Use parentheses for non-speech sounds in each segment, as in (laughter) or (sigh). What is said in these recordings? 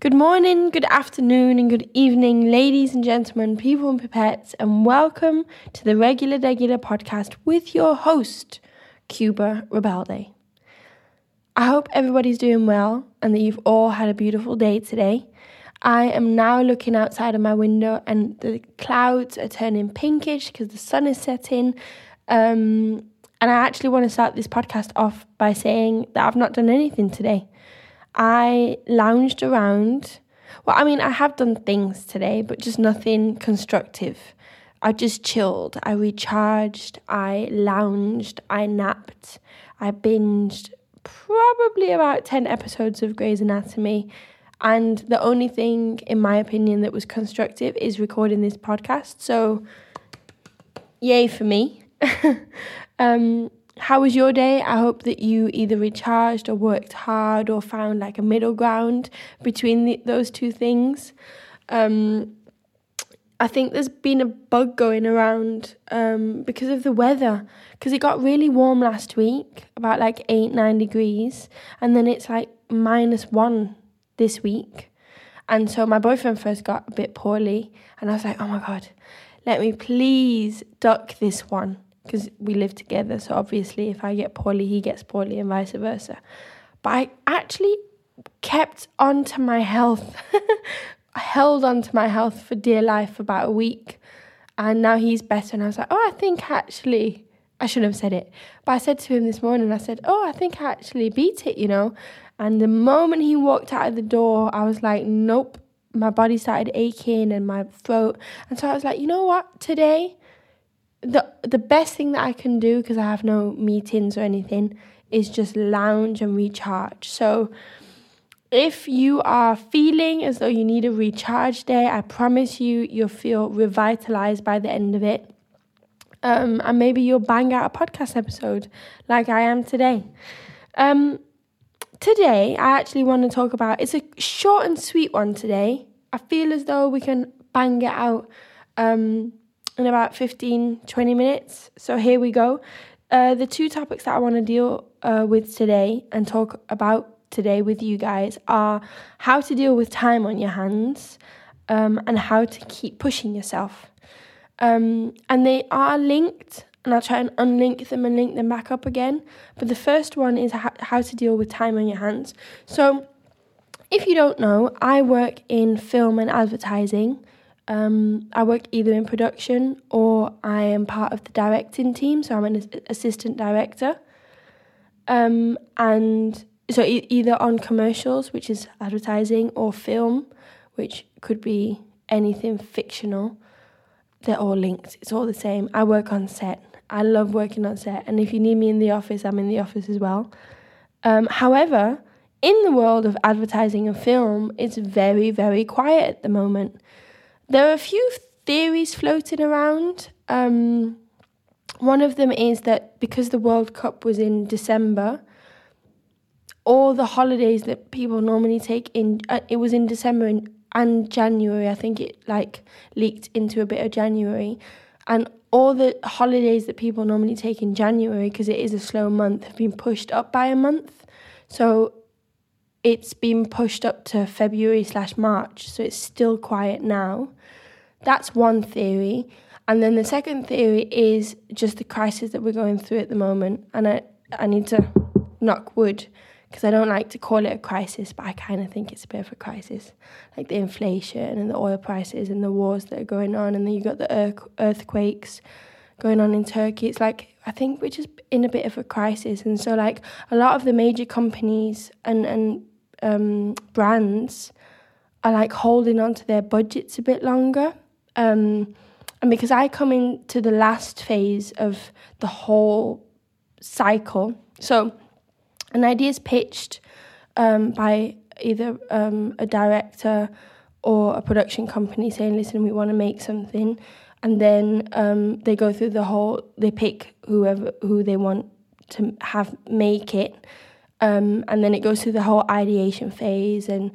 Good morning, good afternoon, and good evening, ladies and gentlemen, people and pipettes, and welcome to the Regular Degular podcast with your host, Cuba Rebelde. I hope everybody's doing well and that you've all had a beautiful day today. I am now looking outside of my window and the clouds are turning pinkish because the sun is setting. Um, and I actually want to start this podcast off by saying that I've not done anything today. I lounged around. Well, I mean, I have done things today, but just nothing constructive. I just chilled. I recharged. I lounged. I napped. I binged probably about 10 episodes of Grey's Anatomy. And the only thing, in my opinion, that was constructive is recording this podcast. So, yay for me. (laughs) um, how was your day? I hope that you either recharged or worked hard or found like a middle ground between the, those two things. Um, I think there's been a bug going around um, because of the weather. Because it got really warm last week, about like eight, nine degrees, and then it's like minus one this week. And so my boyfriend first got a bit poorly, and I was like, oh my God, let me please duck this one because we live together. So obviously, if I get poorly, he gets poorly, and vice versa. But I actually kept on to my health, I (laughs) held on to my health for dear life for about a week. And now he's better. And I was like, oh, I think actually, I shouldn't have said it. But I said to him this morning, I said, oh, I think I actually beat it, you know. And the moment he walked out of the door, I was like, nope. My body started aching and my throat. And so I was like, you know what? Today, the the best thing that I can do because I have no meetings or anything is just lounge and recharge. So if you are feeling as though you need a recharge day, I promise you you'll feel revitalized by the end of it. Um, and maybe you'll bang out a podcast episode like I am today. Um, today, I actually want to talk about it's a short and sweet one today. I feel as though we can bang it out. Um, in about 15, 20 minutes. So here we go. Uh, the two topics that I want to deal uh, with today and talk about today with you guys are how to deal with time on your hands um, and how to keep pushing yourself. Um, and they are linked, and I'll try and unlink them and link them back up again. But the first one is ha- how to deal with time on your hands. So, if you don't know, I work in film and advertising. Um, I work either in production or I am part of the directing team, so I'm an assistant director. Um, and so e- either on commercials, which is advertising, or film, which could be anything fictional. They're all linked. It's all the same. I work on set. I love working on set, and if you need me in the office, I'm in the office as well. Um, however, in the world of advertising and film, it's very, very quiet at the moment. There are a few theories floating around. Um, one of them is that because the World Cup was in December, all the holidays that people normally take in uh, it was in December and, and January. I think it like leaked into a bit of January, and all the holidays that people normally take in January because it is a slow month have been pushed up by a month. So it's been pushed up to February slash March, so it's still quiet now. That's one theory. And then the second theory is just the crisis that we're going through at the moment. And I, I need to knock wood because I don't like to call it a crisis, but I kind of think it's a bit of a crisis. Like the inflation and the oil prices and the wars that are going on. And then you've got the earth, earthquakes going on in Turkey. It's like, I think we're just in a bit of a crisis. And so, like, a lot of the major companies and, and um, brands are like holding on to their budgets a bit longer um, and because I come into the last phase of the whole cycle, so an idea is pitched um, by either um, a director or a production company saying, listen, we want to make something. And then um, they go through the whole, they pick whoever, who they want to have make it. Um, and then it goes through the whole ideation phase and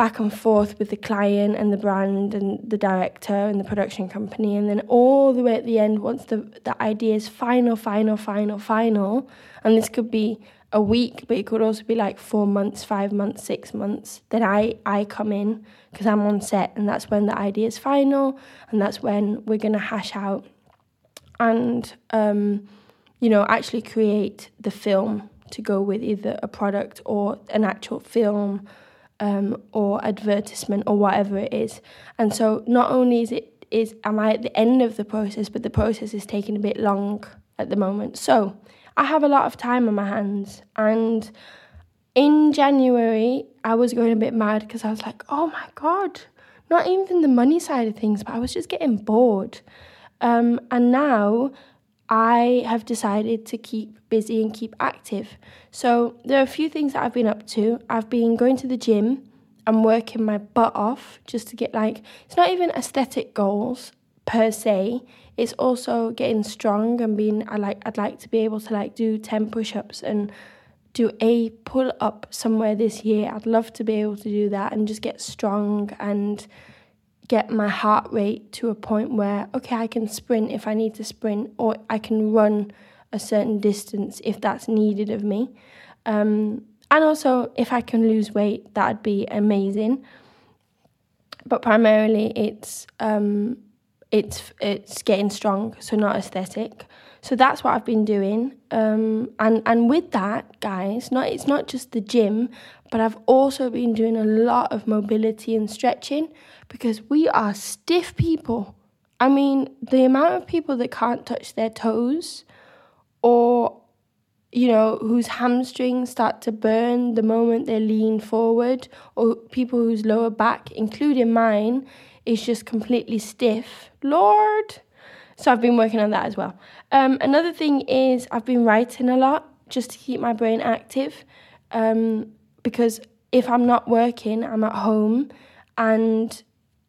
back and forth with the client and the brand and the director and the production company and then all the way at the end once the, the idea is final final final final and this could be a week, but it could also be like four months, five months, six months. Then I, I come in because I'm on set, and that's when the idea is final, and that's when we're going to hash out and, um, you know, actually create the film to go with either a product or an actual film um, or advertisement or whatever it is. And so not only is it is am I at the end of the process, but the process is taking a bit long at the moment. So I have a lot of time on my hands. And in January, I was going a bit mad because I was like, oh my God, not even the money side of things, but I was just getting bored. Um, and now I have decided to keep busy and keep active. So there are a few things that I've been up to. I've been going to the gym and working my butt off just to get like, it's not even aesthetic goals per se it's also getting strong and being I like I'd like to be able to like do 10 push-ups and do a pull up somewhere this year. I'd love to be able to do that and just get strong and get my heart rate to a point where okay, I can sprint if I need to sprint or I can run a certain distance if that's needed of me. Um, and also if I can lose weight, that'd be amazing. But primarily it's um, it's it's getting strong, so not aesthetic. So that's what I've been doing. Um, and and with that, guys, not it's not just the gym, but I've also been doing a lot of mobility and stretching because we are stiff people. I mean, the amount of people that can't touch their toes or you know, whose hamstrings start to burn the moment they lean forward, or people whose lower back, including mine, is just completely stiff. Lord. So I've been working on that as well. Um, another thing is I've been writing a lot just to keep my brain active. Um, because if I'm not working, I'm at home. And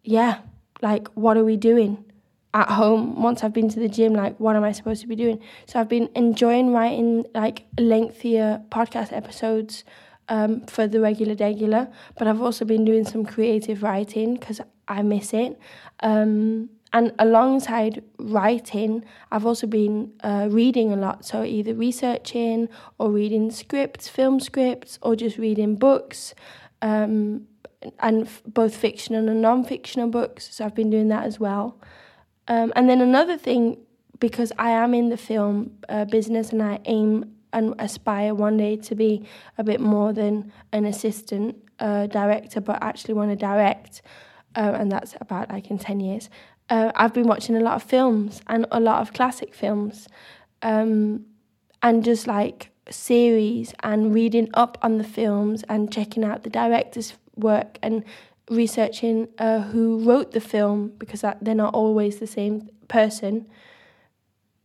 yeah, like, what are we doing? at home once I've been to the gym, like what am I supposed to be doing? So I've been enjoying writing like lengthier podcast episodes um, for the regular degular, but I've also been doing some creative writing because I miss it. Um, and alongside writing, I've also been uh, reading a lot. So either researching or reading scripts, film scripts, or just reading books, um, and f- both fictional and non-fictional books. So I've been doing that as well. Um, and then another thing, because I am in the film uh, business and I aim and aspire one day to be a bit more than an assistant uh, director, but actually want to direct uh, and that's about like in 10 years. Uh, I've been watching a lot of films and a lot of classic films um, and just like series and reading up on the films and checking out the director's work and researching uh, who wrote the film because that, they're not always the same person.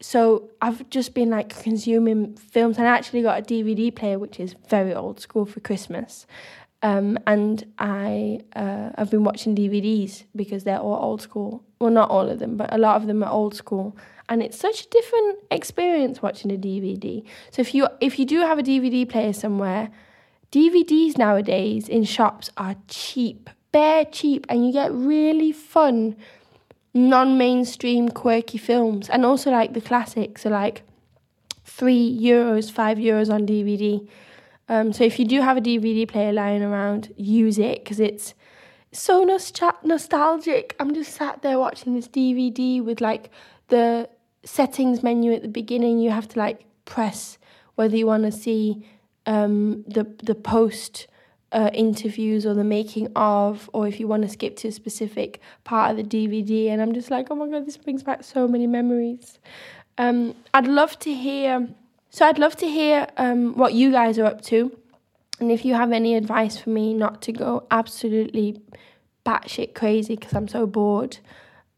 So I've just been like consuming films and I actually got a DVD player which is very old school for Christmas. Um, and I uh, I've been watching DVDs because they're all old school. Well, not all of them, but a lot of them are old school. And it's such a different experience watching a DVD. So if you if you do have a DVD player somewhere, DVDs nowadays in shops are cheap, bare cheap, and you get really fun, non-mainstream, quirky films, and also like the classics are like three euros, five euros on DVD um, so if you do have a DVD player lying around, use it because it's so nostalgic. I'm just sat there watching this DVD with like the settings menu at the beginning. You have to like press whether you want to see um, the the post uh, interviews or the making of, or if you want to skip to a specific part of the DVD. And I'm just like, oh my god, this brings back so many memories. Um, I'd love to hear so I'd love to hear um, what you guys are up to. And if you have any advice for me not to go absolutely batshit crazy because I'm so bored.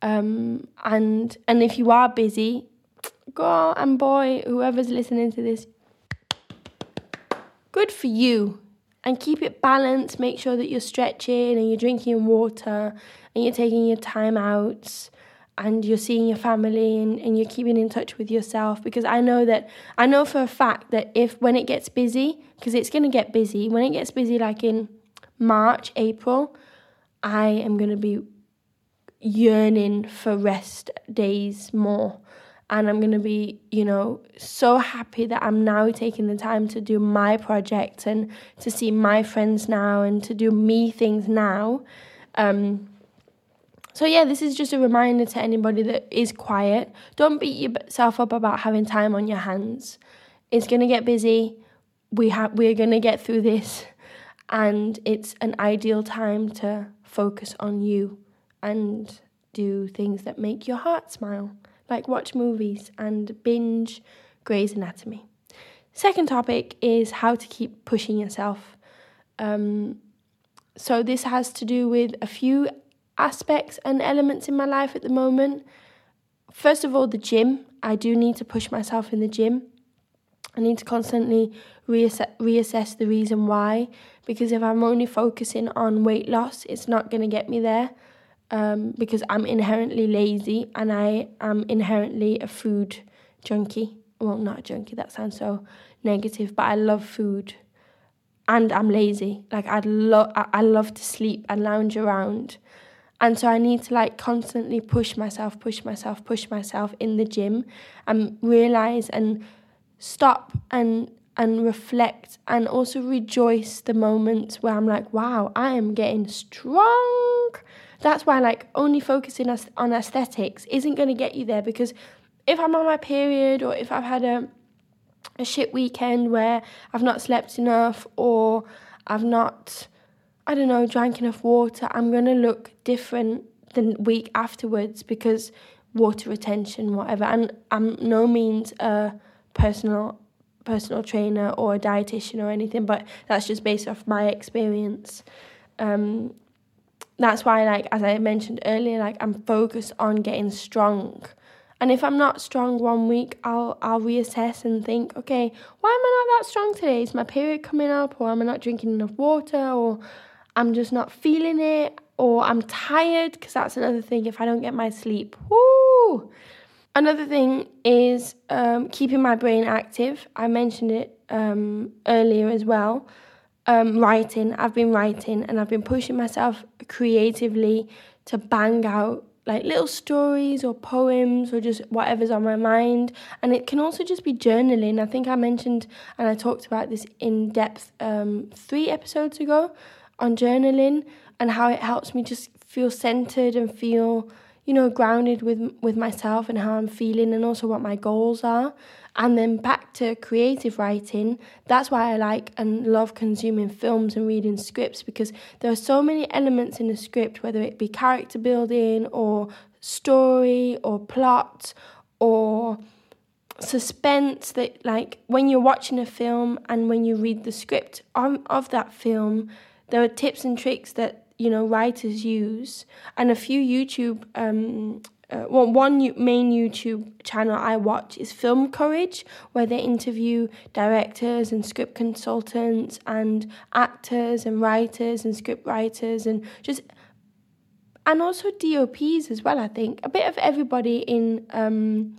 Um, and and if you are busy, girl and boy, whoever's listening to this, good for you. And keep it balanced. Make sure that you're stretching and you're drinking water and you're taking your time out and you're seeing your family and, and you're keeping in touch with yourself because I know that I know for a fact that if when it gets busy because it's going to get busy when it gets busy like in March April I am going to be yearning for rest days more and I'm going to be, you know, so happy that I'm now taking the time to do my project and to see my friends now and to do me things now. Um, so, yeah, this is just a reminder to anybody that is quiet. Don't beat yourself up about having time on your hands. It's going to get busy. We have we're going to get through this and it's an ideal time to focus on you and do things that make your heart smile like watch movies and binge Grey's Anatomy. Second topic is how to keep pushing yourself. Um, so, this has to do with a few aspects and elements in my life at the moment. First of all, the gym. I do need to push myself in the gym. I need to constantly reassess, reassess the reason why because if I'm only focusing on weight loss, it's not going to get me there um, because I'm inherently lazy and I am inherently a food junkie. Well, not a junkie, that sounds so negative, but I love food and I'm lazy. Like I'd love I love to sleep and lounge around. And so I need to like constantly push myself, push myself, push myself in the gym and realize and stop and and reflect and also rejoice the moments where I'm like, wow, I am getting strong. That's why like only focusing on aesthetics isn't going to get you there because if I'm on my period or if I've had a a shit weekend where I've not slept enough or I've not I don't know drank enough water, I'm going to look different the week afterwards because water retention whatever and I'm no means a personal personal trainer or a dietitian or anything but that's just based off my experience um, that's why like as I mentioned earlier like I'm focused on getting strong. And if I'm not strong one week, I'll I'll reassess and think, okay, why am I not that strong today? Is my period coming up or am I not drinking enough water or I'm just not feeling it or I'm tired because that's another thing if I don't get my sleep. Another thing is um, keeping my brain active. I mentioned it um, earlier as well um, writing. I've been writing and I've been pushing myself creatively to bang out like little stories or poems or just whatever's on my mind. And it can also just be journaling. I think I mentioned and I talked about this in depth um, three episodes ago on journaling and how it helps me just feel centered and feel you know grounded with with myself and how I'm feeling and also what my goals are and then back to creative writing. That's why I like and love consuming films and reading scripts because there are so many elements in a script, whether it be character building or story or plot or suspense that like when you're watching a film and when you read the script of, of that film there are tips and tricks that you know writers use and a few youtube um, uh, well, one main YouTube channel I watch is Film Courage, where they interview directors and script consultants and actors and writers and script writers and just and also DOPs as well. I think a bit of everybody in um,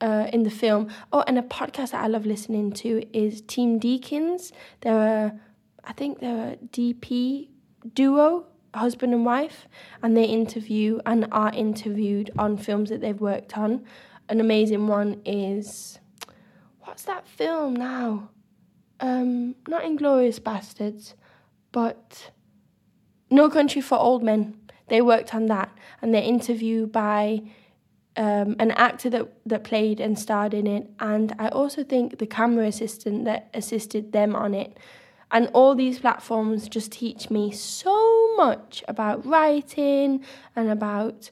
uh, in the film. Oh, and a podcast that I love listening to is Team Deakins. They're a, I think they're a DP duo husband and wife, and they interview and are interviewed on films that they've worked on. An amazing one is what's that film now? Um, not Inglourious Basterds, but No Country for Old Men. They worked on that, and they're interviewed by um, an actor that that played and starred in it, and I also think the camera assistant that assisted them on it. And all these platforms just teach me so much about writing and about,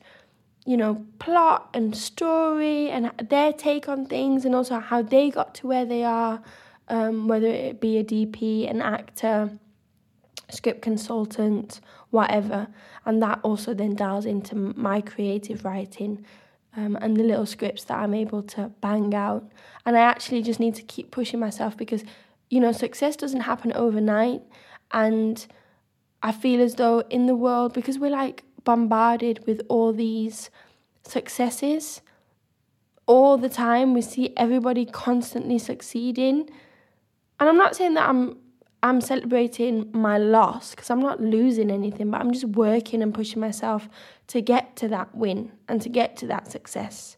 you know, plot and story and their take on things and also how they got to where they are, um, whether it be a DP, an actor, script consultant, whatever. And that also then dials into my creative writing. Um, and the little scripts that I'm able to bang out. And I actually just need to keep pushing myself because you know, success doesn't happen overnight. And I feel as though in the world, because we're like bombarded with all these successes all the time, we see everybody constantly succeeding. And I'm not saying that I'm I'm celebrating my loss because I'm not losing anything, but I'm just working and pushing myself to get to that win and to get to that success.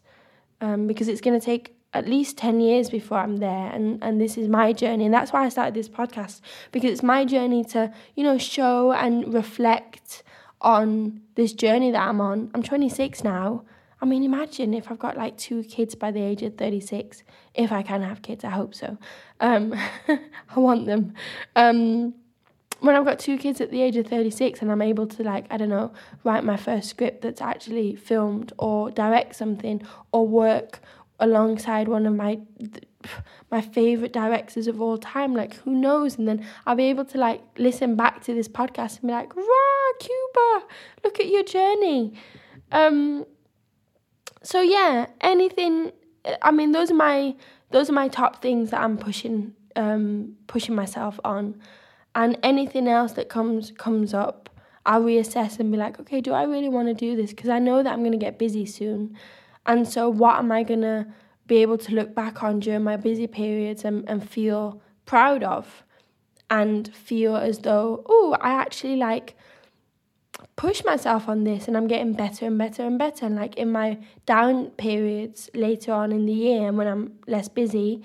um, because it's going to take at least 10 years before I'm there and and this is my journey and that's why I started this podcast because it's my journey to you know show and reflect on this journey that I'm on. I'm 26 now. I mean, imagine if I've got like two kids by the age of 36. If I can have kids, I hope so. Um, (laughs) I want them. Um, when I've got two kids at the age of 36 and I'm able to, like, I don't know, write my first script that's actually filmed or direct something or work alongside one of my my favorite directors of all time like who knows and then I'll be able to like listen back to this podcast and be like rah Cuba look at your journey um so yeah, anything. I mean, those are my those are my top things that I'm pushing um, pushing myself on, and anything else that comes comes up, I'll reassess and be like, okay, do I really want to do this? Because I know that I'm gonna get busy soon, and so what am I gonna be able to look back on during my busy periods and, and feel proud of, and feel as though, oh, I actually like push myself on this and I'm getting better and better and better. And like in my down periods later on in the year and when I'm less busy,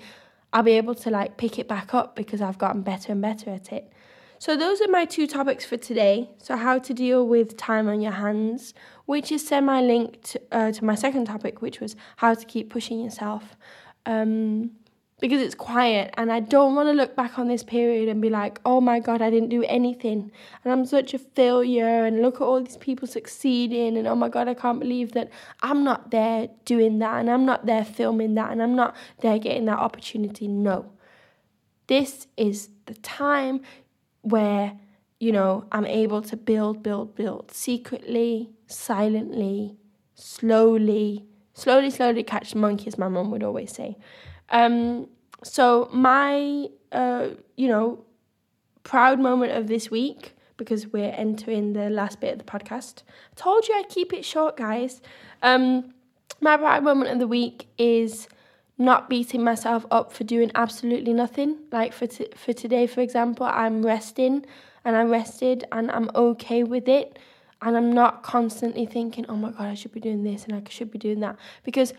I'll be able to like pick it back up because I've gotten better and better at it. So those are my two topics for today. So how to deal with time on your hands, which is semi-linked uh, to my second topic, which was how to keep pushing yourself. Um, because it's quiet and I don't want to look back on this period and be like, oh my God, I didn't do anything and I'm such a failure and look at all these people succeeding and oh my God, I can't believe that I'm not there doing that and I'm not there filming that and I'm not there getting that opportunity. No. This is the time where, you know, I'm able to build, build, build secretly, silently, slowly, slowly, slowly catch the monkey, as my mom would always say. Um, so my, uh, you know, proud moment of this week because we're entering the last bit of the podcast. I told you I'd keep it short, guys. Um, my proud moment of the week is not beating myself up for doing absolutely nothing. Like for t- for today, for example, I'm resting and I rested and I'm okay with it. And I'm not constantly thinking, oh my God, I should be doing this and I should be doing that. Because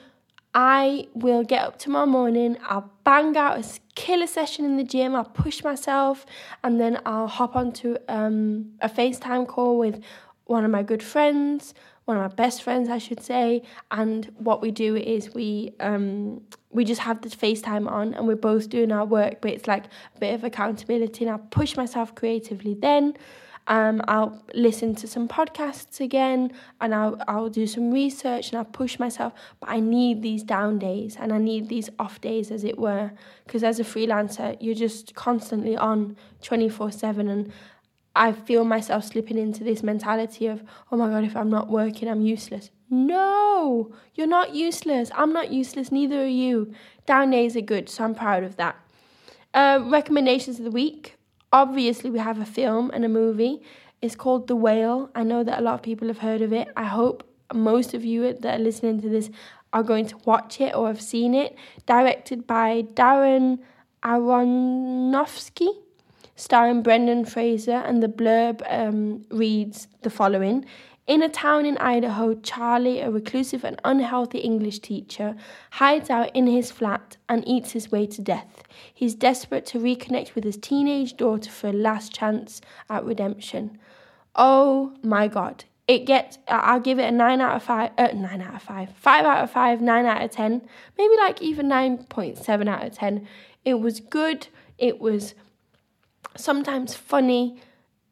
I will get up tomorrow morning, I'll bang out a killer session in the gym, I'll push myself, and then I'll hop onto um, a FaceTime call with one of my good friends, one of my best friends, I should say. And what we do is we um, we just have the FaceTime on, and we're both doing our work, but it's like a bit of accountability, and I'll push myself creatively then. Um, I'll listen to some podcasts again and I'll, I'll do some research and I'll push myself. But I need these down days and I need these off days, as it were. Because as a freelancer, you're just constantly on 24 7. And I feel myself slipping into this mentality of, oh my God, if I'm not working, I'm useless. No, you're not useless. I'm not useless. Neither are you. Down days are good, so I'm proud of that. Uh, recommendations of the week obviously we have a film and a movie. It's called The Whale. I know that a lot of people have heard of it. I hope most of you that are listening to this are going to watch it or have seen it. Directed by Darren Aronofsky, starring Brendan Fraser, and the blurb um, reads the following in a town in Idaho, Charlie, a reclusive and unhealthy English teacher, hides out in his flat and eats his way to death. He's desperate to reconnect with his teenage daughter for a last chance at redemption. Oh my god. It gets, I'll give it a 9 out of 5, uh, 9 out of 5, 5 out of 5, 9 out of 10, maybe like even 9.7 out of 10. It was good, it was sometimes funny,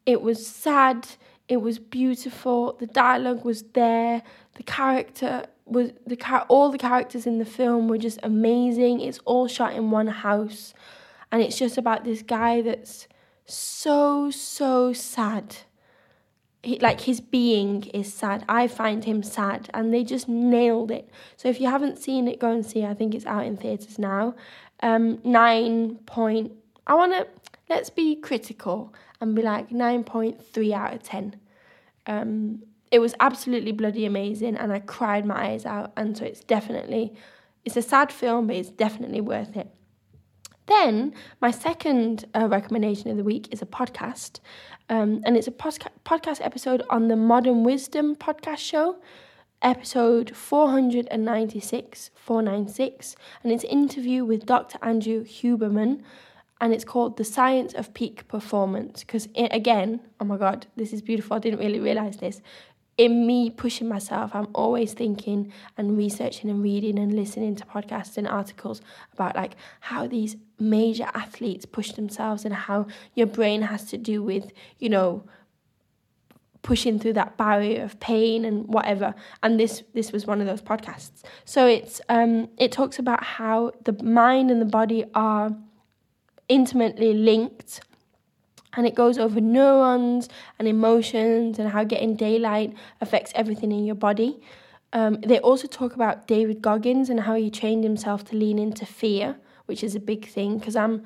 it was sad it was beautiful. The dialogue was there. The character was the car. All the characters in the film were just amazing. It's all shot in one house, and it's just about this guy that's so so sad. He, like his being is sad. I find him sad, and they just nailed it. So if you haven't seen it, go and see. I think it's out in theaters now. Um, nine point. I wanna let's be critical and be like 9.3 out of 10. Um, it was absolutely bloody amazing and I cried my eyes out and so it's definitely it's a sad film but it's definitely worth it. Then my second uh, recommendation of the week is a podcast um, and it's a podcast episode on the Modern Wisdom podcast show. episode 496, 496, and it's an interview with Dr. Andrew Huberman, and it's called The Science of Peak Performance. Because, again, oh my God, this is beautiful. I didn't really realize this. In me pushing myself, I'm always thinking and researching and reading and listening to podcasts and articles about like how these major athletes push themselves and how your brain has to do with, you know, pushing through that barrier of pain and whatever and this this was one of those podcasts so it's um it talks about how the mind and the body are intimately linked and it goes over neurons and emotions and how getting daylight affects everything in your body. Um, they also talk about David Goggins and how he trained himself to lean into fear, which is a big thing because I'm,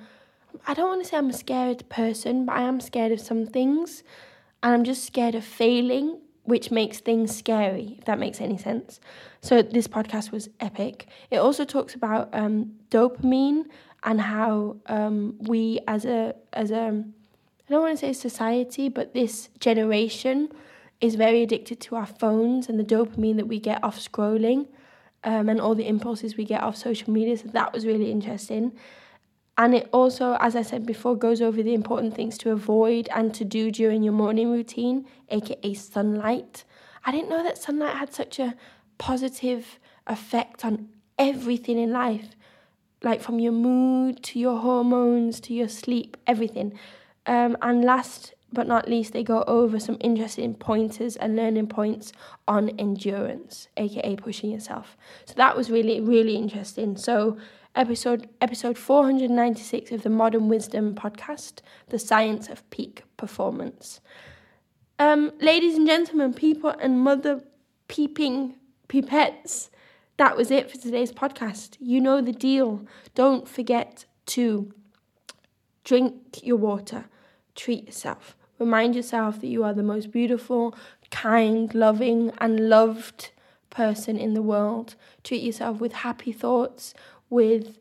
I don't want to say I'm a scared person, but I am scared of some things, and I'm just scared of failing, which makes things scary. If that makes any sense. So this podcast was epic. It also talks about um, dopamine and how um, we as a as a I don't want to say society, but this generation is very addicted to our phones and the dopamine that we get off scrolling um, and all the impulses we get off social media. So that was really interesting. And it also, as I said before, goes over the important things to avoid and to do during your morning routine, aka sunlight. I didn't know that sunlight had such a positive effect on everything in life like from your mood to your hormones to your sleep, everything. Um, and last but not least, they go over some interesting pointers and learning points on endurance, aka pushing yourself. So that was really, really interesting. So episode episode 496 of the Modern Wisdom podcast, The Science of Peak Performance. Um, ladies and gentlemen, people and mother peeping pipettes that was it for today's podcast. You know the deal. Don't forget to drink your water, treat yourself, remind yourself that you are the most beautiful, kind, loving, and loved person in the world. Treat yourself with happy thoughts, with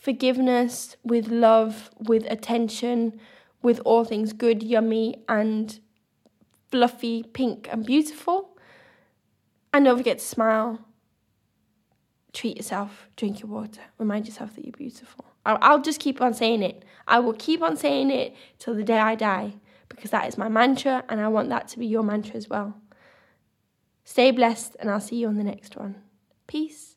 forgiveness, with love, with attention, with all things good, yummy, and fluffy, pink, and beautiful. And don't forget to smile treat yourself, drink your water, remind yourself that you're beautiful. I'll, just keep on saying it. I will keep on saying it till the day I die because that is my mantra and I want that to be your mantra as well. Stay blessed and I'll see you on the next one. Peace.